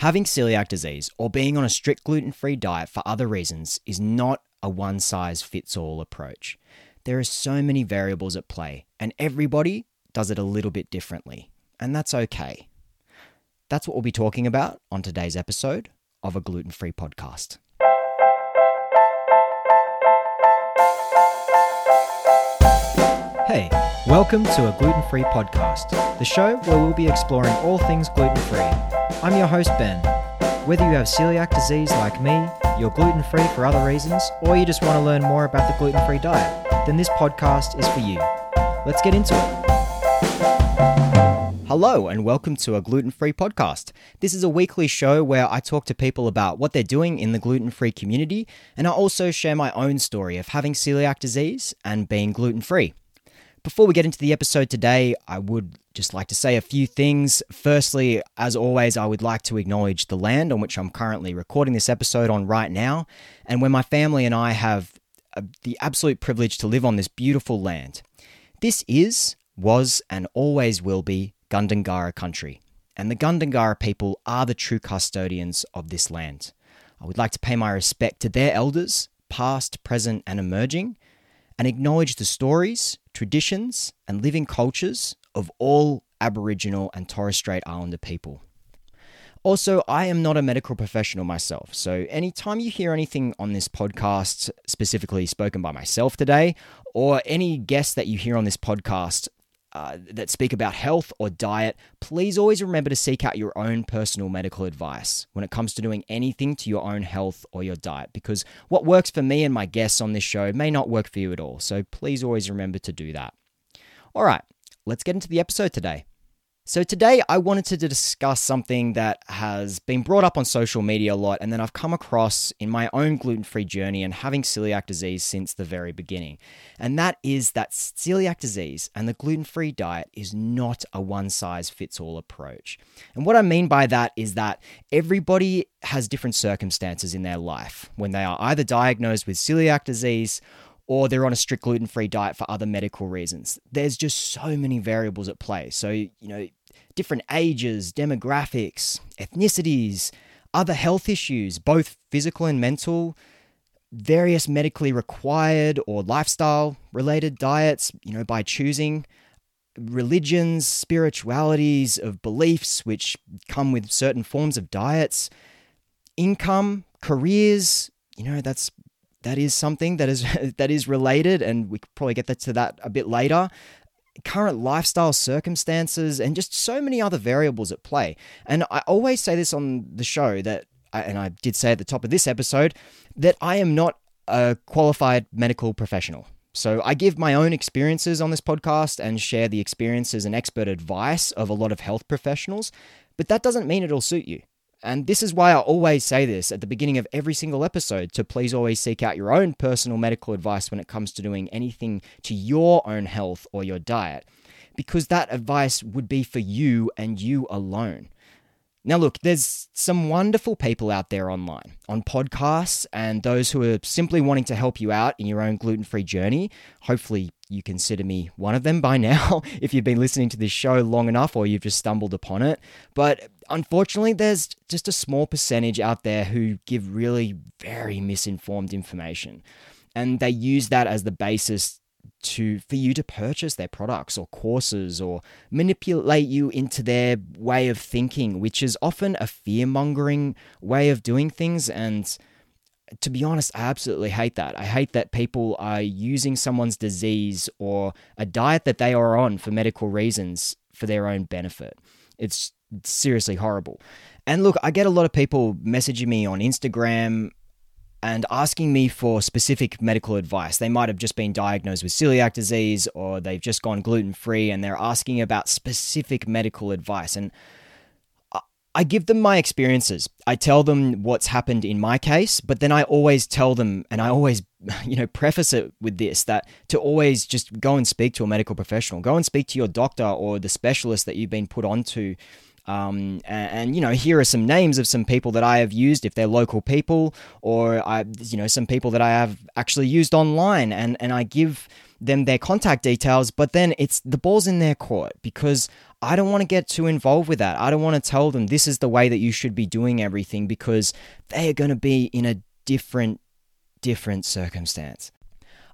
Having celiac disease or being on a strict gluten free diet for other reasons is not a one size fits all approach. There are so many variables at play, and everybody does it a little bit differently, and that's okay. That's what we'll be talking about on today's episode of a gluten free podcast. Hey, welcome to a gluten free podcast, the show where we'll be exploring all things gluten free. I'm your host, Ben. Whether you have celiac disease like me, you're gluten free for other reasons, or you just want to learn more about the gluten free diet, then this podcast is for you. Let's get into it. Hello, and welcome to a gluten free podcast. This is a weekly show where I talk to people about what they're doing in the gluten free community, and I also share my own story of having celiac disease and being gluten free. Before we get into the episode today, I would just like to say a few things. Firstly, as always, I would like to acknowledge the land on which I'm currently recording this episode on right now, and where my family and I have uh, the absolute privilege to live on this beautiful land. This is, was, and always will be Gundungurra country, and the Gundungurra people are the true custodians of this land. I would like to pay my respect to their elders, past, present, and emerging, and acknowledge the stories, traditions, and living cultures of all Aboriginal and Torres Strait Islander people. Also, I am not a medical professional myself, so anytime you hear anything on this podcast, specifically spoken by myself today, or any guest that you hear on this podcast uh, that speak about health or diet, please always remember to seek out your own personal medical advice when it comes to doing anything to your own health or your diet. Because what works for me and my guests on this show may not work for you at all. So please always remember to do that. All right, let's get into the episode today. So, today I wanted to discuss something that has been brought up on social media a lot and then I've come across in my own gluten free journey and having celiac disease since the very beginning. And that is that celiac disease and the gluten free diet is not a one size fits all approach. And what I mean by that is that everybody has different circumstances in their life when they are either diagnosed with celiac disease or they're on a strict gluten free diet for other medical reasons. There's just so many variables at play. So, you know, different ages, demographics, ethnicities, other health issues, both physical and mental, various medically required or lifestyle related diets, you know, by choosing religions, spiritualities of beliefs which come with certain forms of diets, income, careers, you know, that's that is something that is that is related and we could probably get that to that a bit later current lifestyle circumstances, and just so many other variables at play. And I always say this on the show that, and I did say at the top of this episode, that I am not a qualified medical professional. So I give my own experiences on this podcast and share the experiences and expert advice of a lot of health professionals, but that doesn't mean it'll suit you. And this is why I always say this at the beginning of every single episode to please always seek out your own personal medical advice when it comes to doing anything to your own health or your diet, because that advice would be for you and you alone. Now, look, there's some wonderful people out there online, on podcasts, and those who are simply wanting to help you out in your own gluten free journey. Hopefully, you consider me one of them by now if you've been listening to this show long enough or you've just stumbled upon it. But unfortunately, there's just a small percentage out there who give really very misinformed information. And they use that as the basis to for you to purchase their products or courses or manipulate you into their way of thinking which is often a fear-mongering way of doing things. And to be honest I absolutely hate that. I hate that people are using someone's disease or a diet that they are on for medical reasons for their own benefit. It's seriously horrible and look i get a lot of people messaging me on instagram and asking me for specific medical advice. They might have just been diagnosed with celiac disease or they've just gone gluten free and they're asking about specific medical advice. And I give them my experiences. I tell them what's happened in my case, but then I always tell them, and I always, you know, preface it with this that to always just go and speak to a medical professional, go and speak to your doctor or the specialist that you've been put onto Um, and, and, you know, here are some names of some people that I have used if they're local people, or I, you know, some people that I have actually used online, and and I give them their contact details. But then it's the ball's in their court because I don't want to get too involved with that. I don't want to tell them this is the way that you should be doing everything because they are going to be in a different, different circumstance.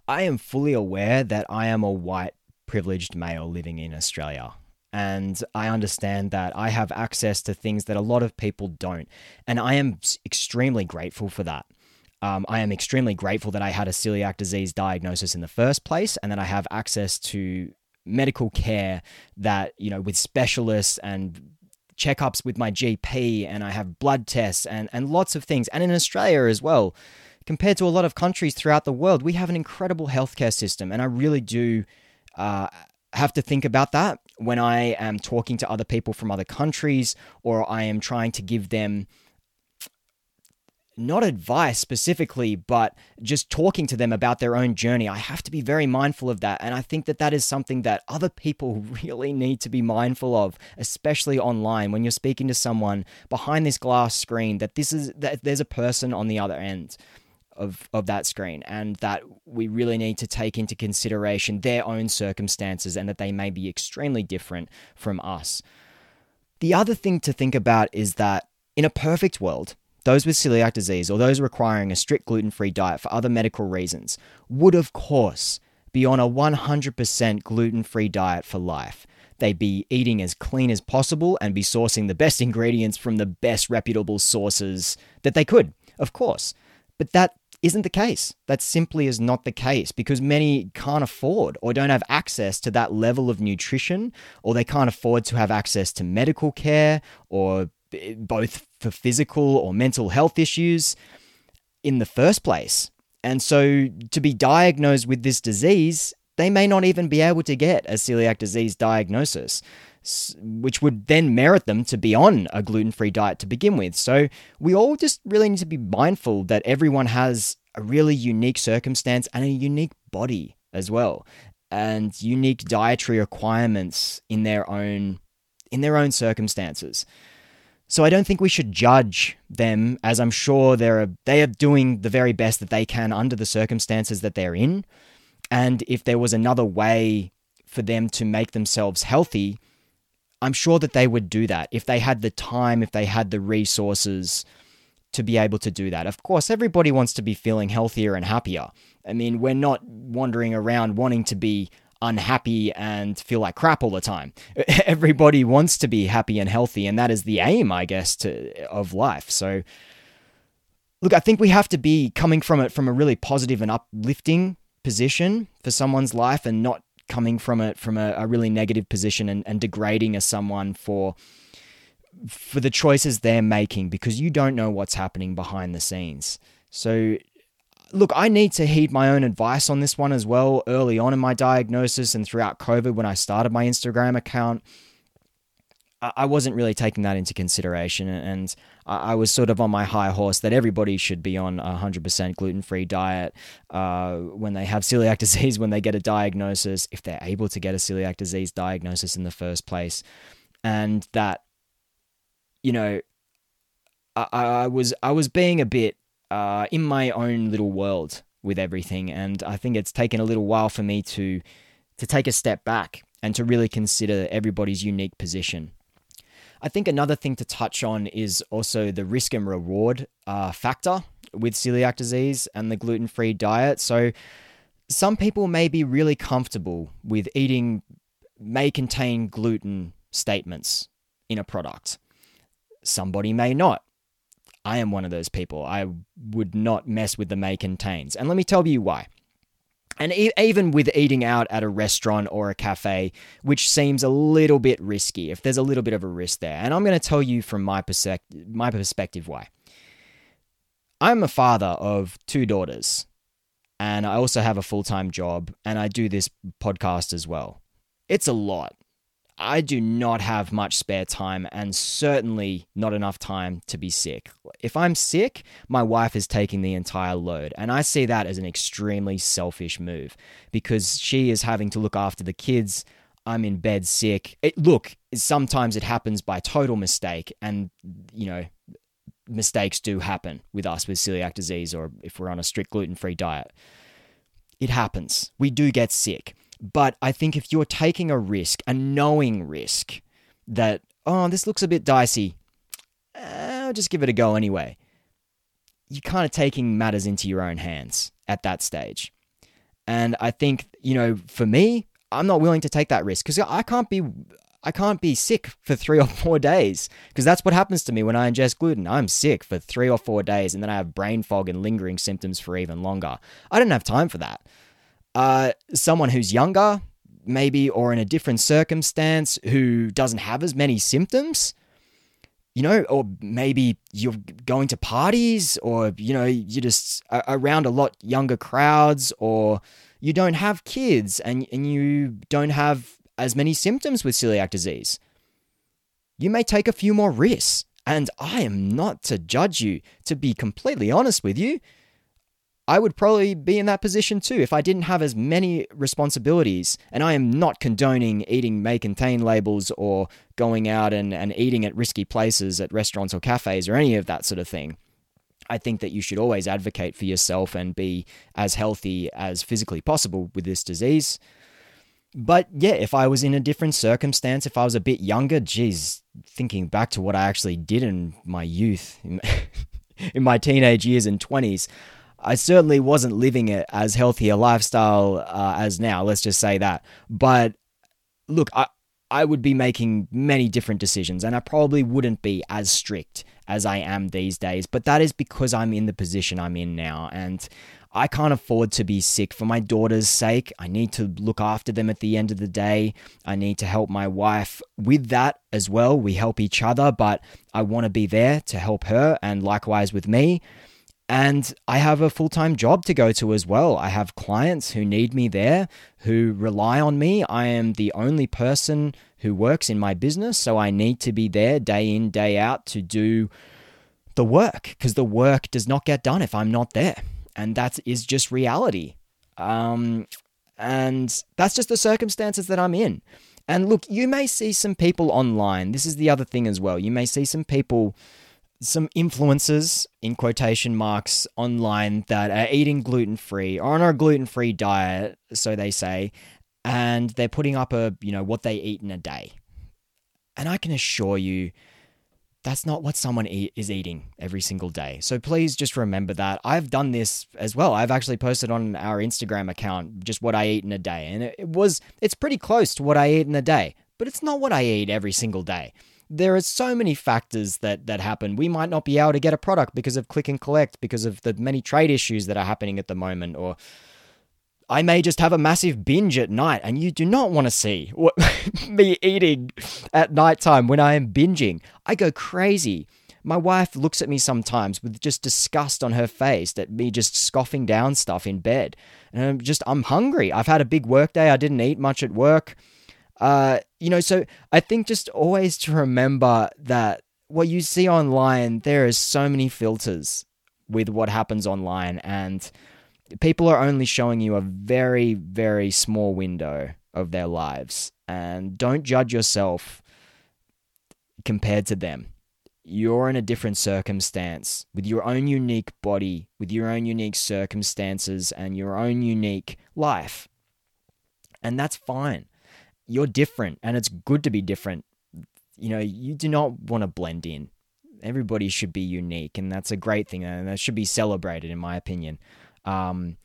I am fully aware that I am a white privileged male living in Australia. And I understand that I have access to things that a lot of people don't. And I am extremely grateful for that. Um, I am extremely grateful that I had a celiac disease diagnosis in the first place and that I have access to medical care that, you know, with specialists and checkups with my GP and I have blood tests and, and lots of things. And in Australia as well, compared to a lot of countries throughout the world, we have an incredible healthcare system. And I really do uh, have to think about that when I am talking to other people from other countries or I am trying to give them not advice specifically, but just talking to them about their own journey. I have to be very mindful of that. And I think that that is something that other people really need to be mindful of, especially online when you're speaking to someone behind this glass screen, that this is that there's a person on the other end of, of that screen and that we really need to take into consideration their own circumstances and that they may be extremely different from us. The other thing to think about is that in a perfect world, those with celiac disease or those requiring a strict gluten free diet for other medical reasons would, of course, be on a 100% gluten free diet for life. They'd be eating as clean as possible and be sourcing the best ingredients from the best reputable sources that they could, of course. But that isn't the case. That simply is not the case because many can't afford or don't have access to that level of nutrition, or they can't afford to have access to medical care or eh, both for physical or mental health issues in the first place. And so to be diagnosed with this disease, they may not even be able to get a celiac disease diagnosis which would then merit them to be on a gluten free diet to begin with. So we all just really need to be mindful that everyone has a really unique circumstance and a unique body as well, and unique dietary requirements in their own in their own circumstances. So I don't think we should judge them, as I'm sure they're they are doing the very best that they can under the circumstances that they're in. And if there was another way for them to make themselves healthy, I'm sure that they would do that if they had the time, if they had the resources to be able to do that. Of course, everybody wants to be feeling healthier and happier. I mean, we're not wandering around wanting to be unhappy and feel like crap all the time. Everybody wants to be happy and healthy, and that is the aim, I guess, to, of life. So, look, I think we have to be coming from it from a really positive and uplifting position for someone's life and not coming from it from a, a really negative position and, and degrading as someone for for the choices they're making because you don't know what's happening behind the scenes. So look, I need to heed my own advice on this one as well early on in my diagnosis and throughout COVID when I started my Instagram account. I wasn't really taking that into consideration, and I was sort of on my high horse that everybody should be on a 100% gluten free diet uh, when they have celiac disease, when they get a diagnosis, if they're able to get a celiac disease diagnosis in the first place. And that, you know, I, I was I was being a bit uh, in my own little world with everything, and I think it's taken a little while for me to to take a step back and to really consider everybody's unique position. I think another thing to touch on is also the risk and reward uh, factor with celiac disease and the gluten free diet. So, some people may be really comfortable with eating may contain gluten statements in a product. Somebody may not. I am one of those people. I would not mess with the may contains. And let me tell you why. And e- even with eating out at a restaurant or a cafe, which seems a little bit risky, if there's a little bit of a risk there. And I'm going to tell you from my, persec- my perspective why. I'm a father of two daughters, and I also have a full time job, and I do this podcast as well. It's a lot. I do not have much spare time and certainly not enough time to be sick. If I'm sick, my wife is taking the entire load. And I see that as an extremely selfish move because she is having to look after the kids. I'm in bed sick. It, look, sometimes it happens by total mistake, and you know, mistakes do happen with us with celiac disease, or if we're on a strict gluten free diet. It happens. We do get sick. But I think if you're taking a risk, a knowing risk, that, oh, this looks a bit dicey, eh, I'll just give it a go anyway. You're kind of taking matters into your own hands at that stage. And I think, you know, for me, I'm not willing to take that risk because I can't be I can't be sick for three or four days because that's what happens to me when I ingest gluten. I'm sick for three or four days and then I have brain fog and lingering symptoms for even longer. I don't have time for that. Uh, someone who's younger, maybe, or in a different circumstance who doesn't have as many symptoms, you know, or maybe you're going to parties or, you know, you're just around a lot younger crowds or you don't have kids and, and you don't have as many symptoms with celiac disease. You may take a few more risks. And I am not to judge you, to be completely honest with you. I would probably be in that position too if I didn't have as many responsibilities. And I am not condoning eating may contain labels or going out and, and eating at risky places at restaurants or cafes or any of that sort of thing. I think that you should always advocate for yourself and be as healthy as physically possible with this disease. But yeah, if I was in a different circumstance, if I was a bit younger, geez, thinking back to what I actually did in my youth, in my teenage years and 20s, I certainly wasn't living it as healthy a lifestyle uh, as now. Let's just say that. But look, I I would be making many different decisions, and I probably wouldn't be as strict as I am these days. But that is because I'm in the position I'm in now, and I can't afford to be sick for my daughter's sake. I need to look after them at the end of the day. I need to help my wife with that as well. We help each other, but I want to be there to help her, and likewise with me. And I have a full time job to go to as well. I have clients who need me there, who rely on me. I am the only person who works in my business, so I need to be there day in, day out to do the work because the work does not get done if I'm not there. And that is just reality. Um, and that's just the circumstances that I'm in. And look, you may see some people online. This is the other thing as well. You may see some people some influencers in quotation marks online that are eating gluten free or on a gluten free diet, so they say, and they're putting up a you know what they eat in a day. And I can assure you that's not what someone is eating every single day. So please just remember that. I've done this as well. I've actually posted on our Instagram account just what I eat in a day. And it was, it's pretty close to what I eat in a day, but it's not what I eat every single day there are so many factors that that happen. We might not be able to get a product because of click and collect, because of the many trade issues that are happening at the moment, or I may just have a massive binge at night, and you do not want to see what, me eating at nighttime when I am binging. I go crazy. My wife looks at me sometimes with just disgust on her face at me just scoffing down stuff in bed. And I'm just, I'm hungry. I've had a big work day. I didn't eat much at work. Uh, you know, so I think just always to remember that what you see online, there is so many filters with what happens online, and people are only showing you a very, very small window of their lives. And don't judge yourself compared to them. You're in a different circumstance with your own unique body, with your own unique circumstances, and your own unique life. And that's fine you're different and it's good to be different. You know, you do not want to blend in. Everybody should be unique, and that's a great thing, and that should be celebrated, in my opinion. Um,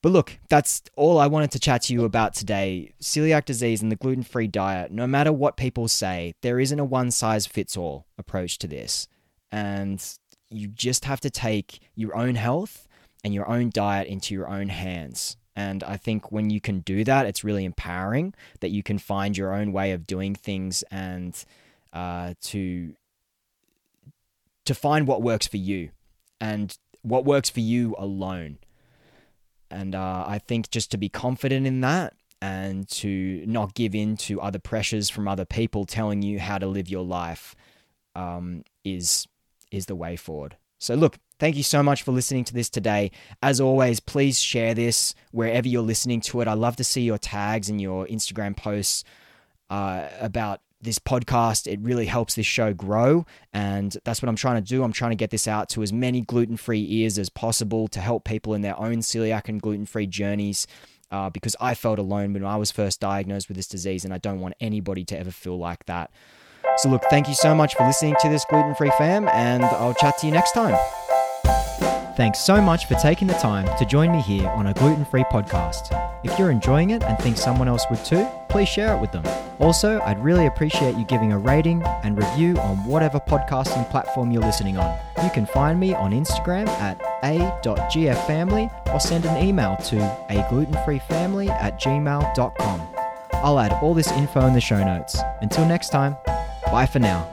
but look, that's all I wanted to chat to you about today. Celiac disease and the gluten free diet, no matter what people say, there isn't a one size fits all approach to this. And you just have to take your own health and your own diet into your own hands. And I think when you can do that, it's really empowering that you can find your own way of doing things and uh, to to find what works for you and what works for you alone. And uh, I think just to be confident in that and to not give in to other pressures from other people telling you how to live your life um, is is the way forward. So, look, thank you so much for listening to this today. As always, please share this wherever you're listening to it. I love to see your tags and your Instagram posts uh, about this podcast. It really helps this show grow. And that's what I'm trying to do. I'm trying to get this out to as many gluten free ears as possible to help people in their own celiac and gluten free journeys. Uh, because I felt alone when I was first diagnosed with this disease, and I don't want anybody to ever feel like that. So, look, thank you so much for listening to this gluten free fam, and I'll chat to you next time. Thanks so much for taking the time to join me here on a gluten free podcast. If you're enjoying it and think someone else would too, please share it with them. Also, I'd really appreciate you giving a rating and review on whatever podcasting platform you're listening on. You can find me on Instagram at a.gffamily or send an email to aglutenfreefamily at gmail.com. I'll add all this info in the show notes. Until next time, bye for now.